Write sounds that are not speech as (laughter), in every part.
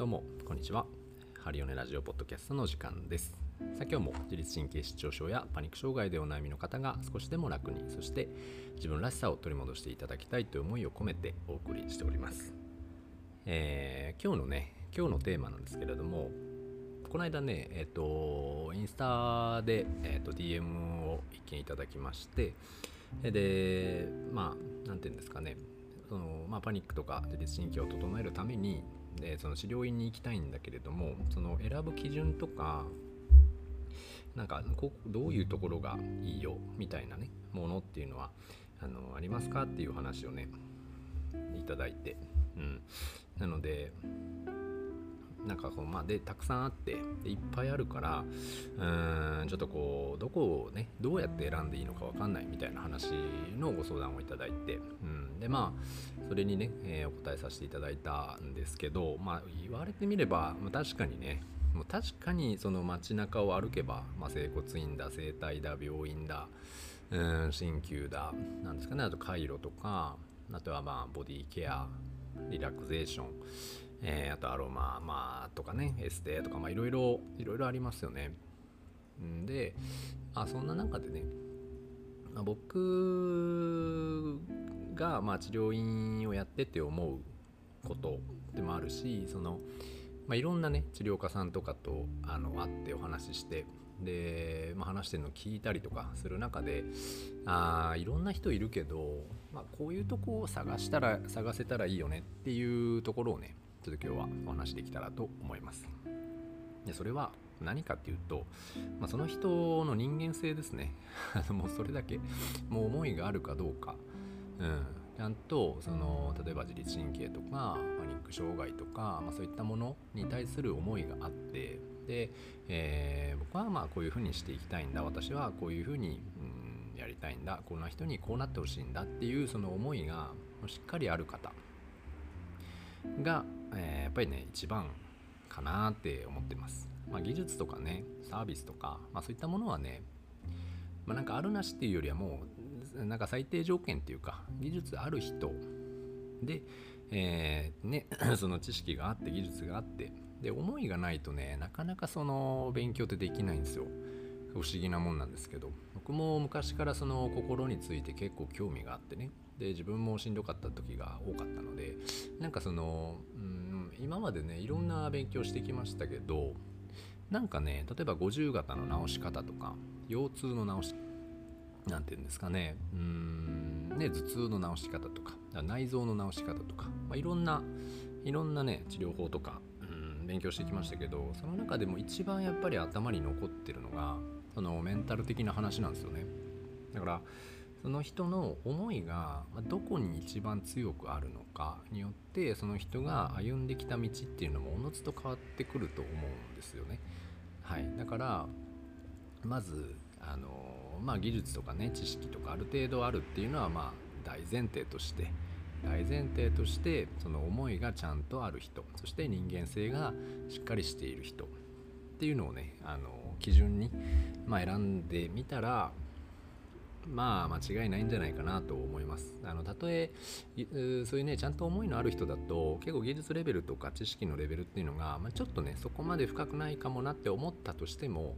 どうもこんにちは。ハリオネラジオポッドキャストの時間です。さあ今日も自律神経失調症やパニック障害でお悩みの方が少しでも楽にそして自分らしさを取り戻していただきたいという思いを込めてお送りしております、えー、今日のね今日のテーマなんですけれどもこの間ねえっ、ー、とインスタで、えーと、DM を一見いただきましてでまあ何て言うんですかね。その、まあ、パニックとか自律神経を整えるためにでその治療院に行きたいんだけれどもその選ぶ基準とかなんかこどういうところがいいよみたいなねものっていうのはあのありますかっていう話をねいただいて、うん、なのでなんかこうまあでたくさんあってでいっぱいあるからうーんちょっとこうどこをねどうやって選んでいいのか分かんないみたいな話のご相談をいただいて、うん、でまあそれにね、えー、お答えさせていただいたんですけどまあ言われてみれば、まあ、確かにねもう確かにその街中を歩けば、まあ、整骨院だ整体だ病院だうん鍼灸だなんですかねあとカイロとかあとはまあボディケアリラクゼーションえー、あとアロマ、まあ、とかね、エステとか、まあ、いろいろ、いろいろありますよね。で、あ、そんな中でね、ま、僕が、まあ、治療院をやってって思うことでもあるし、その、まあ、いろんなね、治療家さんとかとあの会ってお話しして、で、まあ、話してるのを聞いたりとかする中であいろんな人いるけど、まあ、こういうとこを探したら探せたらいいよねっていうところをねちょっと今日はお話できたらと思います。でそれは何かっていうと、まあ、その人の人間性ですね。(laughs) もうそれだけ、もう思いがあるかどうか、うん、ちゃんとその例えば自律神経とかパニック障害とか、まあ、そういったものに対する思いがあってで、えー、僕はまあこういうふうにしていきたいんだ。私はこういうふうに、うん、やりたいんだ。こんな人にこうなってほしいんだっていうその思いがしっかりある方が、えー、やっぱりね一番かなって思ってます、まあ、技術とかねサービスとか、まあ、そういったものはね、まあ、なんかあるなしっていうよりはもうなんか最低条件っていうか技術ある人で、えー、ね、(laughs) その知識があって技術があってで思いがないとねなかなかその勉強ってできないんですよ。不思議なもんなんですけど。僕も昔からその心について結構興味があってね。で自分もしんどかった時が多かったのでなんかその、うん、今までねいろんな勉強してきましたけどなんかね例えば50型の直し方とか腰痛の直しなんていうんですかね。うん。ね頭痛の治し方とか内臓の治し方とか、まあ、いろんないろんなね治療法とかうん勉強してきましたけどその中でも一番やっぱり頭に残ってるのがそのメンタル的な話なんですよね。だからその人の思いがどこに一番強くあるのかによってその人が歩んできた道っていうのもおのずと変わってくると思うんですよね。はい、だからまずあの、まあ、技術とかね知識とかある程度あるっていうのはまあ大前提として大前提としてその思いがちゃんとある人そして人間性がしっかりしている人っていうのをねあの基準に、まあ、選んでみたらまあ間違いないんじゃないかなと思います。あのたとえそういうねちゃんと思いのある人だと結構技術レベルとか知識のレベルっていうのが、まあ、ちょっとねそこまで深くないかもなって思ったとしても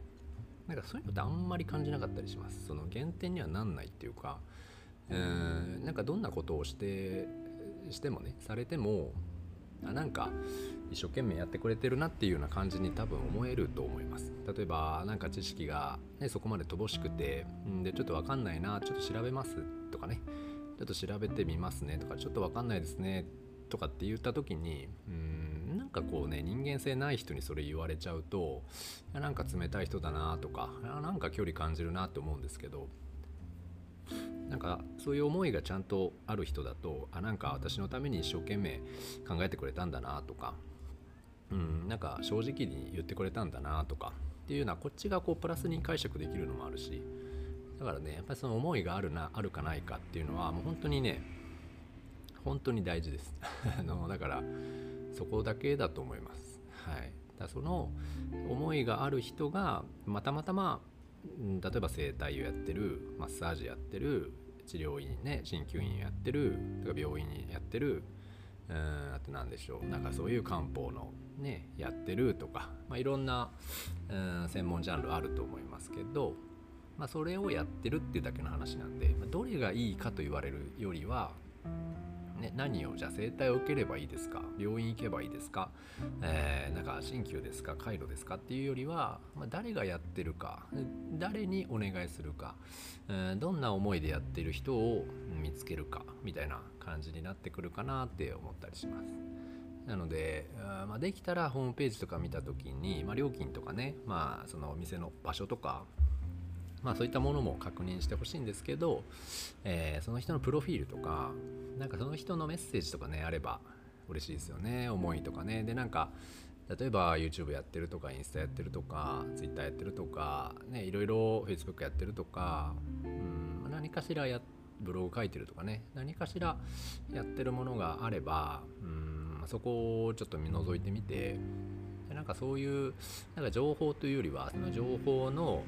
なんかそういうのってあんまり感じなかったりします。その減点にはなんないっていうかうんなんかどんなことをしてしてもねされてもあなんか一生懸命やってくれてるなっていうような感じに多分思えると思います例えば何か知識が、ね、そこまで乏しくてんでちょっと分かんないなちょっと調べますとかねちょっと調べてみますねとかちょっと分かんないですねとかって言った時にうんかこうね人間性ない人にそれ言われちゃうとなんか冷たい人だなとかなんか距離感じるなって思うんですけどなんかそういう思いがちゃんとある人だとあなんか私のために一生懸命考えてくれたんだなとか、うん、なんか正直に言ってくれたんだなとかっていうのはこっちがこうプラスに解釈できるのもあるしだからねやっぱりその思いがあるなあるかないかっていうのはもう本当にね本当に大事です。(laughs) あのだからそこだけだと思います。はい。だその思いがある人がまたまたま例えば整体をやってるマッサージやってる治療院ね鍼灸院やってるとか病院やってるうんあと何でしょうなんかそういう漢方のねやってるとか、まあ、いろんなうん専門ジャンルあると思いますけど、まあ、それをやってるっていうだけの話なんで、まあ、どれがいいかと言われるよりはね、何をじゃあ整体を受ければいいですか？病院行けばいいですか、えー、なんか鍼灸ですか？回路ですか？っていうよりは、まあ、誰がやってるか誰にお願いするか、えー、どんな思いでやってる人を見つけるかみたいな感じになってくるかなって思ったりします。なので、まあ、できたらホームページとか見た時に、まあ、料金とかね、まあ、そのお店の場所とかまあそういったものも確認してほしいんですけど、えー、その人のプロフィールとか、なんかその人のメッセージとかね、あれば嬉しいですよね。思いとかね。で、なんか、例えば YouTube やってるとか、インスタやってるとか、Twitter やってるとか、ね、いろいろ Facebook やってるとか、うん、何かしらやブログ書いてるとかね、何かしらやってるものがあれば、うん、そこをちょっと見覗いてみてで、なんかそういうなんか情報というよりはその情報の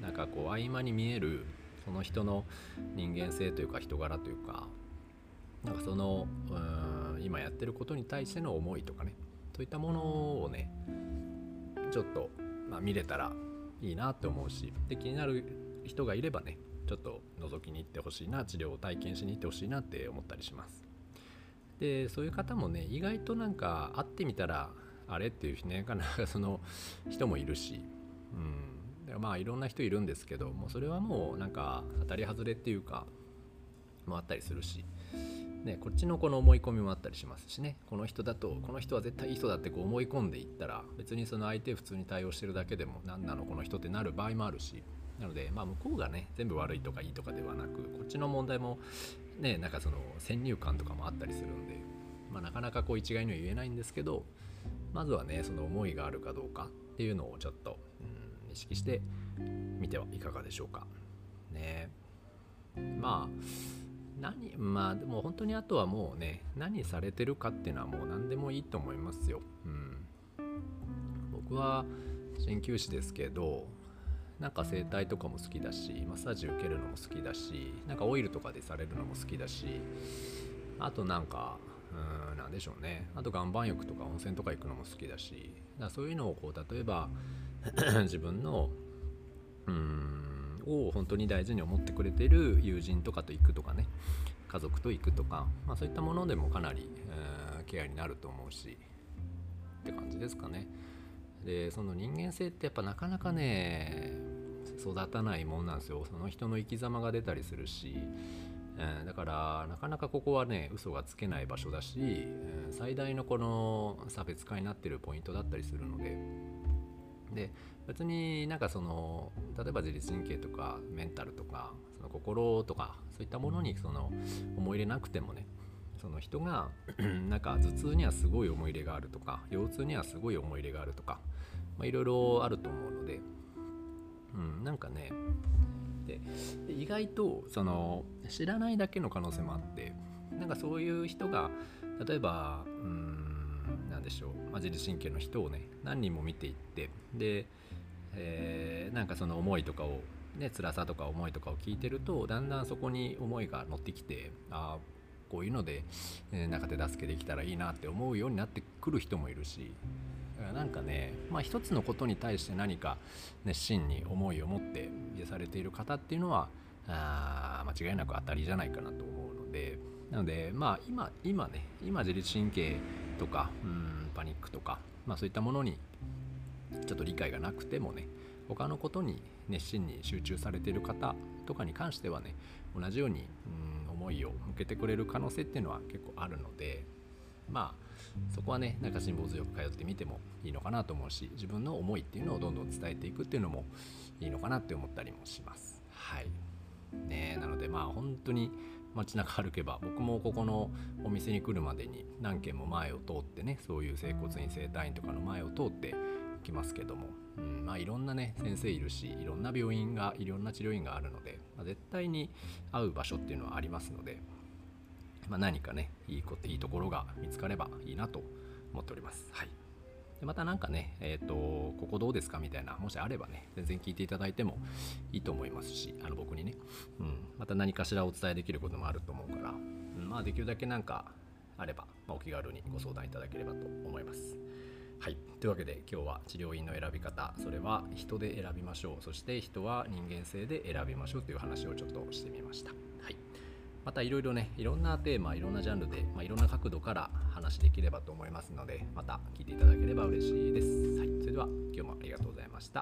なんかこう合間に見えるその人の人間性というか人柄というかなんかそのうん今やってることに対しての思いとかねそういったものをねちょっと、まあ、見れたらいいなって思うしで気になる人がいればねちょっと覗きに行ってほしいな治療を体験しに行ってほしいなって思ったりします。でそういう方もね意外となんか会ってみたらあれっていうねかなその人もいるし、うん、まあいろんな人いるんですけどもうそれはもうなんか当たり外れっていうかもあったりするし、ね、こっちのこの思い込みもあったりしますしね。この人だとこの人は絶対いい人だってこう思い込んでいったら別にその相手普通に対応してるだけでも何なのこの人ってなる場合もあるし。なのでまあ向こうがね全部悪いとかいいとかではなくこっちの問題もねなんかその先入観とかもあったりするんで、まあ、なかなかこう一概には言えないんですけどまずはねその思いがあるかどうかっていうのをちょっと意識してみてはいかがでしょうか。ね。まあ何まあでも本当にあとはもうね何されてるかっていうのはもう何でもいいと思いますよ。うん、僕は鍼灸師ですけどなんか整体とかも好きだしマッサージ受けるのも好きだしなんかオイルとかでされるのも好きだしあとなんかうんなんでしょうねあと岩盤浴とか温泉とか行くのも好きだしだそういうのをこう例えば (clears throat) 自分のうんを本当に大事に思ってくれてる友人とかと行くとかね。家族と行くとか、まあ、そういったものでもかなり、えー、ケアになると思うし。って感じですかね。でその人間性ってやっぱなかなかね育たないもんなんですよ。その人の生き様が出たりするし、えー、だからなかなかここはね嘘がつけない場所だし、えー、最大のこの差別化になってるポイントだったりするので。で別になんかその例えば自律神経とかメンタルとかその心とかそういったものにその思い入れなくてもねその人が (clears throat) なんか頭痛にはすごい思い入れがあるとか腰痛にはすごい思い入れがあるとかいろいろあると思うので、うん、なんかねで意外とその知らないだけの可能性もあってなんかそういう人が例えばうんでしょう、まあ、自律神経の人をね何人も見ていってで、えー、なんかその思いとかをね辛さとか思いとかを聞いてるとだんだんそこに思いが乗ってきてああこういうので、えー、なんか手助けできたらいいなって思うようになってくる人もいるしなんかね、まあ、一つのことに対して何か熱心に思いを持って癒されている方っていうのはあ間違いなく当たりじゃないかなと思うのでなのでまあ今今ね今自律神経とかうんパニックとか、まあ、そういったものにちょっと理解がなくてもね他のことに熱心に集中されている方とかに関してはね同じようにうん思いを向けてくれる可能性っていうのは結構あるのでまあそこはねなんか辛抱強く通ってみてもいいのかなと思うし自分の思いっていうのをどんどん伝えていくっていうのもいいのかなって思ったりもします。はいね、なのでまあ本当に街中歩けば僕もここのお店に来るまでに何軒も前を通ってねそういう整骨院整体院とかの前を通ってきますけども、うんまあ、いろんなね先生いるしいろんな病院がいろんな治療院があるので、まあ、絶対に会う場所っていうのはありますので、まあ、何かねいいこといいところが見つかればいいなと思っております。はいでまた何かね、えっ、ー、と、ここどうですかみたいな、もしあればね、全然聞いていただいてもいいと思いますし、あの僕にね、うん、また何かしらお伝えできることもあると思うから、うん、まあできるだけなんか、あれば、まあ、お気軽にご相談いただければと思います。はい、というわけで今日は治療院の選び方それは人で選びましょう。そして人は人間性で選びましょうという話をちょっとしてみました。はい。またいろいろねいろんなテーマいろんなジャンルで、まあ、いろんな角度から話できればと思いますのでまた聞いていただければ嬉しいです。はい、それでは今日もありがとうございました。